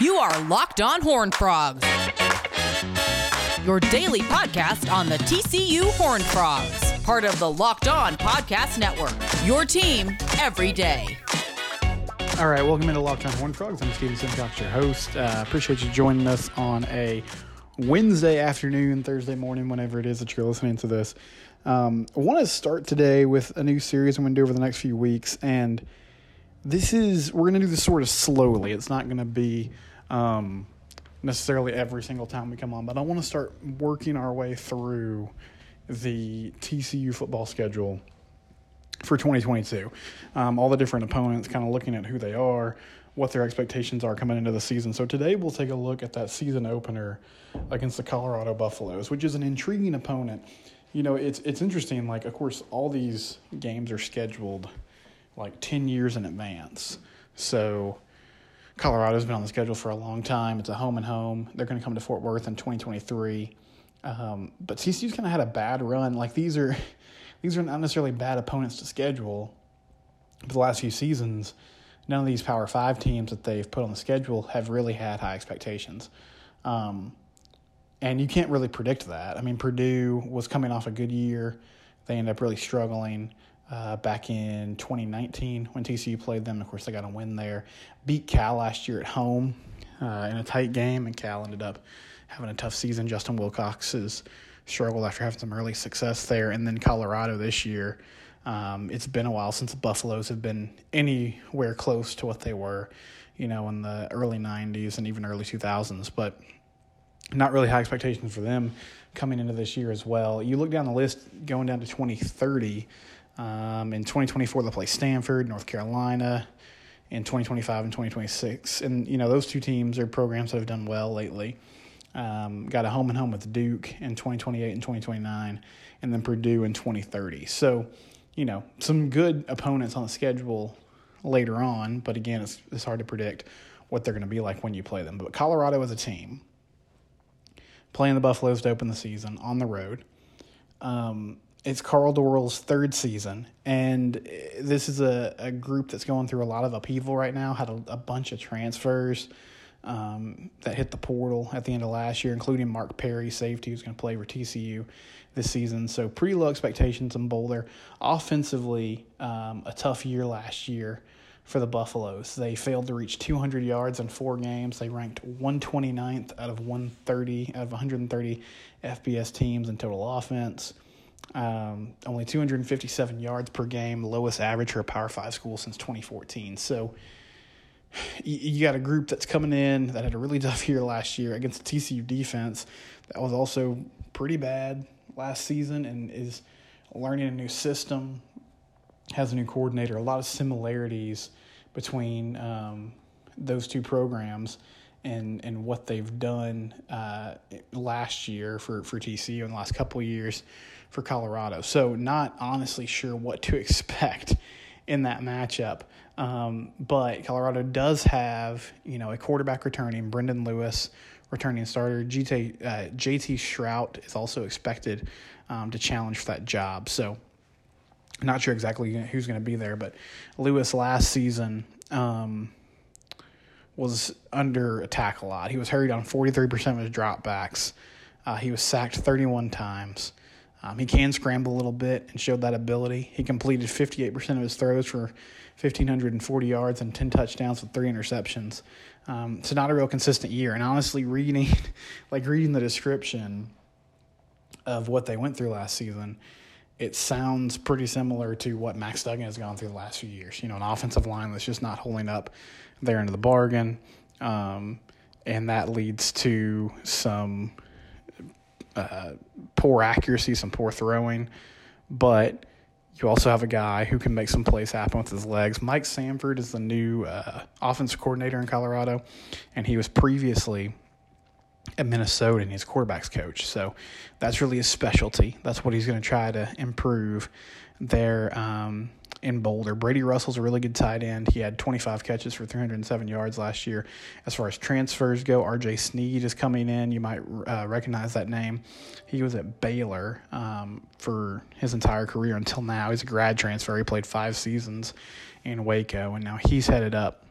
You are Locked On Horn Frogs, your daily podcast on the TCU Horn Frogs, part of the Locked On Podcast Network. Your team every day. All right, welcome into Locked On Horn Frogs. I'm Steven Simcox, your host. Uh, appreciate you joining us on a Wednesday afternoon, Thursday morning, whenever it is that you're listening to this. Um, I want to start today with a new series I'm going to do over the next few weeks, and this is we're going to do this sort of slowly. It's not going to be um, necessarily every single time we come on, but I want to start working our way through the TCU football schedule for 2022. Um, all the different opponents, kind of looking at who they are, what their expectations are coming into the season. So today we'll take a look at that season opener against the Colorado Buffaloes, which is an intriguing opponent. You know, it's it's interesting. Like, of course, all these games are scheduled like 10 years in advance. So Colorado's been on the schedule for a long time. It's a home and home. They're going to come to Fort Worth in 2023. Um, but TCU's kind of had a bad run. Like these are these are not necessarily bad opponents to schedule. But the last few seasons, none of these Power Five teams that they've put on the schedule have really had high expectations. Um, and you can't really predict that. I mean, Purdue was coming off a good year. They end up really struggling uh, back in 2019 when TCU played them. Of course, they got a win there. Beat Cal last year at home uh, in a tight game, and Cal ended up having a tough season. Justin Wilcox has struggled after having some early success there. And then Colorado this year. Um, it's been a while since the Buffaloes have been anywhere close to what they were, you know, in the early 90s and even early 2000s. But not really high expectations for them coming into this year as well. You look down the list going down to 2030. Um, in 2024, they'll play Stanford, North Carolina, in 2025 and 2026. And, you know, those two teams are programs that have done well lately. Um, got a home and home with Duke in 2028 and 2029, and then Purdue in 2030. So, you know, some good opponents on the schedule later on, but again, it's, it's hard to predict what they're going to be like when you play them. But Colorado as a team, playing the Buffaloes to open the season on the road. Um, it's Karl Dorrell's third season, and this is a, a group that's going through a lot of upheaval right now. Had a, a bunch of transfers um, that hit the portal at the end of last year, including Mark Perry, safety, who's going to play for TCU this season. So pretty low expectations in Boulder. Offensively, um, a tough year last year for the Buffaloes. They failed to reach 200 yards in four games. They ranked 129th out of 130 out of 130 FBS teams in total offense. Um, only 257 yards per game, lowest average for a Power Five school since 2014. So you, got a group that's coming in that had a really tough year last year against the TCU defense that was also pretty bad last season and is learning a new system, has a new coordinator, a lot of similarities between um, those two programs and and what they've done uh, last year for, for TCU in the last couple years for Colorado. So not honestly sure what to expect in that matchup. Um, but Colorado does have you know a quarterback returning, Brendon Lewis returning starter. GT, uh, JT Shrout is also expected um, to challenge for that job. So not sure exactly who's going to be there, but Lewis last season. Um, was under attack a lot. He was hurried on 43% of his dropbacks. Uh, he was sacked 31 times. Um, he can scramble a little bit and showed that ability. He completed 58% of his throws for 1,540 yards and 10 touchdowns with three interceptions. Um, so not a real consistent year. And honestly, reading, like reading the description of what they went through last season, it sounds pretty similar to what Max Duggan has gone through the last few years. You know, an offensive line that's just not holding up there into the bargain. Um, and that leads to some uh, poor accuracy, some poor throwing. But you also have a guy who can make some plays happen with his legs. Mike Sanford is the new uh, offensive coordinator in Colorado, and he was previously at Minnesota and he's quarterbacks coach. So that's really his specialty. That's what he's going to try to improve there. Um, in Boulder. Brady Russell's a really good tight end. He had 25 catches for 307 yards last year. As far as transfers go, RJ Sneed is coming in. You might uh, recognize that name. He was at Baylor um, for his entire career until now. He's a grad transfer. He played five seasons in Waco, and now he's headed up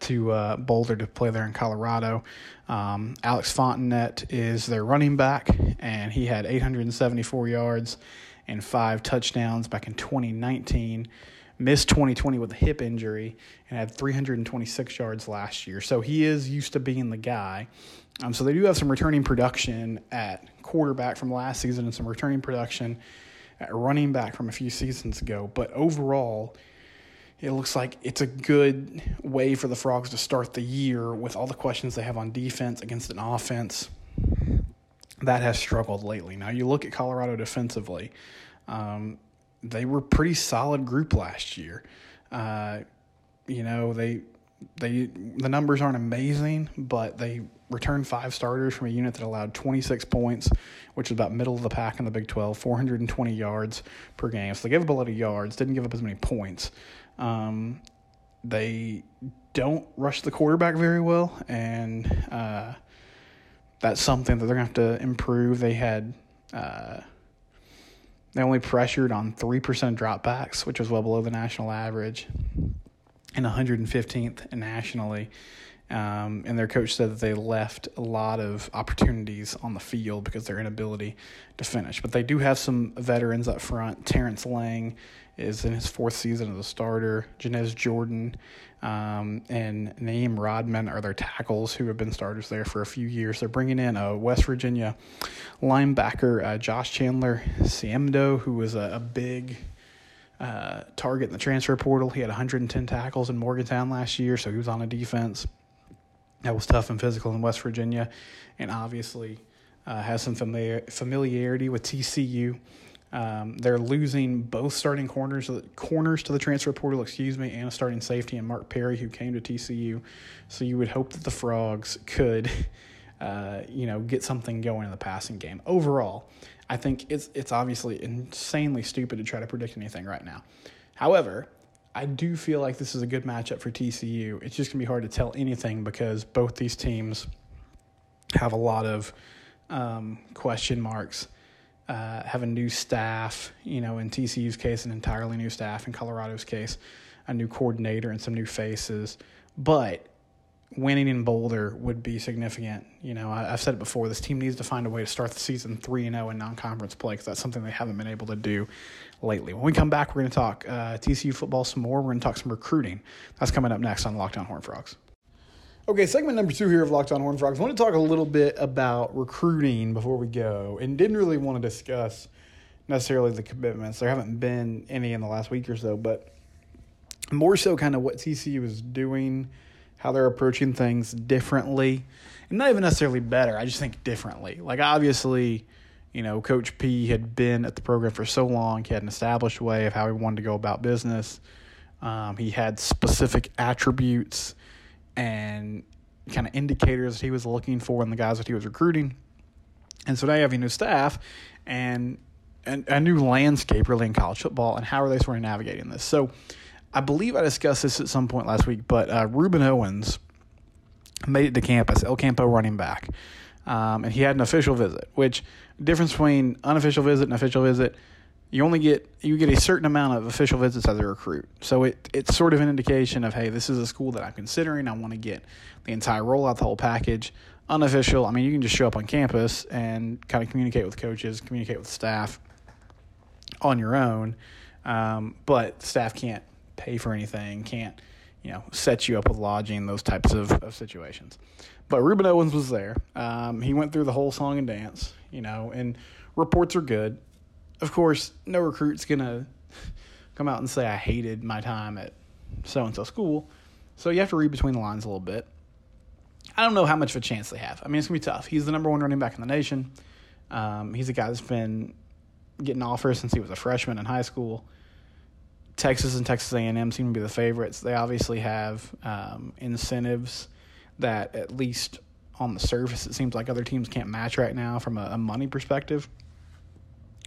to uh, Boulder to play there in Colorado. Um, Alex Fontenot is their running back, and he had 874 yards and five touchdowns back in 2019. Missed 2020 with a hip injury and had 326 yards last year. So he is used to being the guy. Um, so they do have some returning production at quarterback from last season and some returning production at running back from a few seasons ago. But overall, it looks like it's a good way for the Frogs to start the year with all the questions they have on defense against an offense that has struggled lately. Now, you look at Colorado defensively, um, they were pretty solid group last year. Uh, you know, they they the numbers aren't amazing, but they returned five starters from a unit that allowed 26 points, which is about middle of the pack in the Big 12, 420 yards per game. So they gave up a lot of yards, didn't give up as many points. Um, they don't rush the quarterback very well, and uh, that's something that they're to have to improve. They had. Uh, they only pressured on 3% dropbacks, which was well below the national average, and 115th nationally. Um, and their coach said that they left a lot of opportunities on the field because their inability to finish. But they do have some veterans up front. Terrance Lang is in his fourth season as a starter. Janez Jordan um, and Naeem Rodman are their tackles who have been starters there for a few years. They're bringing in a West Virginia linebacker, uh, Josh Chandler Siemdo, who was a, a big uh, target in the transfer portal. He had 110 tackles in Morgantown last year, so he was on a defense that was tough and physical in West Virginia, and obviously uh, has some familiar, familiarity with TCU. Um, they're losing both starting corners corners to the transfer portal, excuse me, and a starting safety and Mark Perry who came to TCU. So you would hope that the Frogs could, uh, you know, get something going in the passing game. Overall, I think it's it's obviously insanely stupid to try to predict anything right now. However, I do feel like this is a good matchup for TCU. It's just to be hard to tell anything because both these teams have a lot of um, question marks. Uh, have a new staff, you know, in TCU's case, an entirely new staff. In Colorado's case, a new coordinator and some new faces. But winning in Boulder would be significant. You know, I, have said it before. This team needs to find a way to start the season three and zero oh in non-conference play because that's something they haven't been able to do lately. When we come back, we're going to talk uh, TCU football some more. We're going to talk some recruiting. That's coming up next on Locked On Horn Frogs. Okay, segment number two here of Locked On Horn Frogs. I want to talk a little bit about recruiting before we go, and didn't really want to discuss necessarily the commitments. There haven't been any in the last week or so, but more so kind of what TCU is doing how they're approaching things differently. And not even necessarily better, I just think differently. Like, obviously, you know, Coach P had been at the program for so long, he had an established way of how he wanted to go about business. Um, he had specific attributes and kind of indicators that he was looking for in the guys that he was recruiting. And so now you have a new staff and, and a new landscape really in college football and how are they sort of navigating this. So I believe I discussed this at some point last week, but uh, Rueben Owens made it to campus, El Campo running back. Um, and he had an official visit, which difference between unofficial visit and official visit, you only get you get a certain amount of official visits as a recruit. So it it's sort of an indication of hey, this is a school that I'm considering. I want to get the entire rollout, the whole package. Unofficial, I mean, you can just show up on campus and kind of communicate with coaches, communicate with staff on your own, um, but staff can't pay for anything, can't, you know, set you up with lodging, those types of, of situations. But Rueben Owens was there. Um, he went through the whole song and dance, you know, and reports are good. Of course, no recruit's going to come out and say, I hated my time at so and so school. So you have to read between the lines a little bit. I don't know how much of a chance they have. I mean, it's going to be tough. He's the number one running back in the nation. Um, he's a guy that's been getting offers since he was a freshman in high school. Texas and Texas A&M seem to be the favorites. They obviously have um, incentives that, at least on the surface, it seems like other teams can't match right now from a, a money perspective.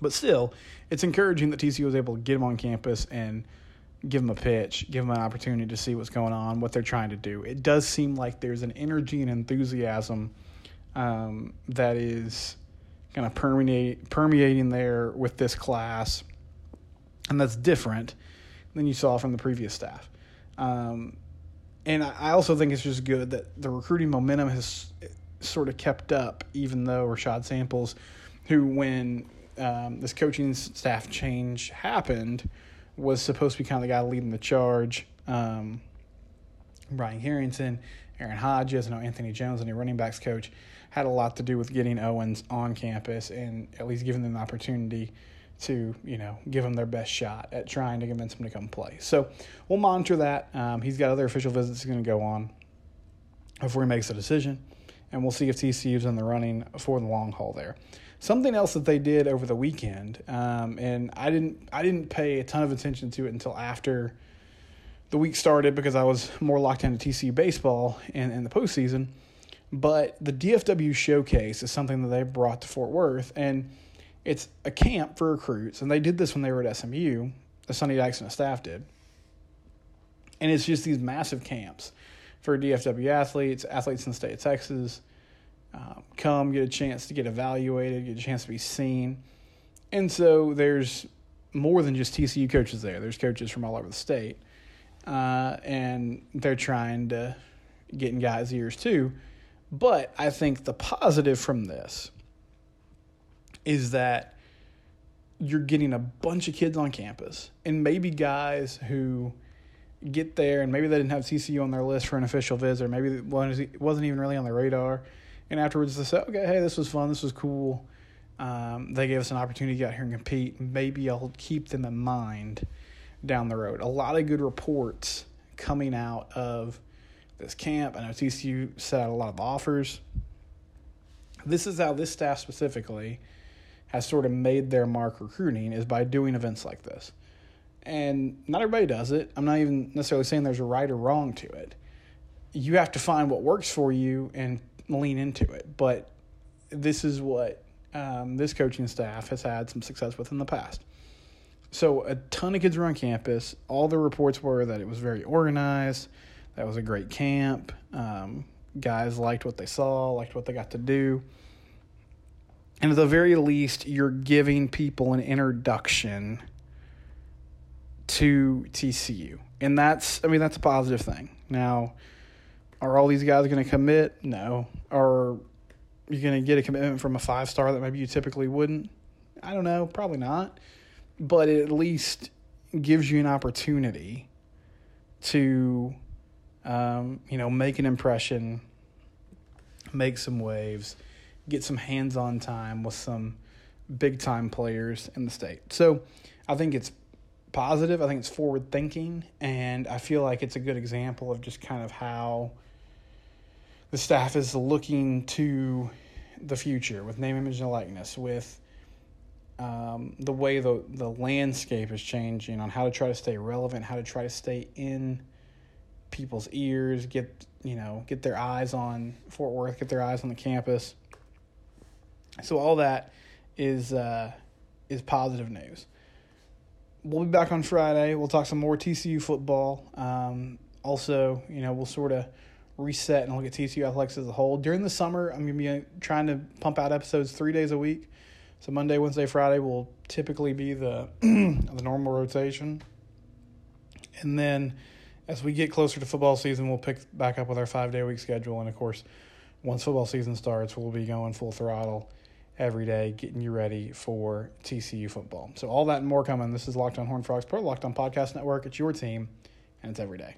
But still, it's encouraging that TCU was able to get him on campus and give him a pitch, give him an opportunity to see what's going on, what they're trying to do. It does seem like there's an energy and enthusiasm um, that is kind of permeate, permeating there with this class, and that's different than you saw from the previous staff. Um, and I also think it's just good that the recruiting momentum has sort of kept up, even though Rashad Samples, who when um, this coaching staff change happened, was supposed to be kind of the guy leading the charge. Um, Brian Harrington, Aaron Hodges, and Anthony Jones, and a running backs coach, had a lot to do with getting Owens on campus and at least giving them the opportunity to you know give them their best shot at trying to convince them to come play. So we'll monitor that. Um, he's got other official visits he's going to go on before he makes a decision, and we'll see if TCU's in the running for the long haul there. Something else that they did over the weekend, um, and I didn't I didn't pay a ton of attention to it until after the week started because I was more locked into TCU baseball and, in the postseason. But the DFW showcase is something that they brought to Fort Worth, and it's a camp for recruits, and they did this when they were at SMU. The Sonny Dykes and staff did, and it's just these massive camps for DFW athletes, athletes in the state of Texas. Um, come get a chance to get evaluated, get a chance to be seen, and so there's more than just TCU coaches there. There's coaches from all over the state, uh, and they're trying to get in guys' ears too. But I think the positive from this is that you're getting a bunch of kids on campus and maybe guys who get there and maybe they didn't have TCU on their list for an official visit or maybe it wasn't even really on their radar. And afterwards they said, okay, hey, this was fun. This was cool. Um, they gave us an opportunity to get out here and compete. Maybe I'll keep them in mind down the road. A lot of good reports coming out of this camp. I know TCU set out a lot of offers. This is how this staff specifically – has sort of made their mark recruiting is by doing events like this. And not everybody does it. I'm not even necessarily saying there's a right or wrong to it. You have to find what works for you and lean into it. But this is what um, this coaching staff has had some success with in the past. So a ton of kids were on campus. All the reports were that it was very organized. That was a great camp. Um, guys liked what they saw, liked what they got to do. And at the very least, you're giving people an introduction to TCU. And that's, I mean, that's a positive thing. Now, are all these guys going to commit? No. Are you going to get a commitment from a five star that maybe you typically wouldn't? I don't know. Probably not. But it at least gives you an opportunity to, um, you know, make an impression, make some waves get some hands on time with some big time players in the state. So I think it's positive. I think it's forward thinking. And I feel like it's a good example of just kind of how the staff is looking to the future with name, image, and likeness, with um, the way the, the landscape is changing on how to try to stay relevant, how to try to stay in people's ears, get you know, get their eyes on Fort Worth, get their eyes on the campus. So all that is uh, is positive news. We'll be back on Friday. We'll talk some more TCU football. Um, also, you know, we'll sort of reset and look at TCU athletics as a whole. During the summer, I'm going to be uh, trying to pump out episodes three days a week. So Monday, Wednesday, Friday will typically be the the normal rotation, and then as we get closer to football season, we'll pick back up with our five day a week schedule. And of course, once football season starts, we'll be going full throttle every day, getting you ready for TCU football. So all that and more coming. This is Locked On Horn Frogs, part of Locked On Podcast Network. It's your team, and it's every day.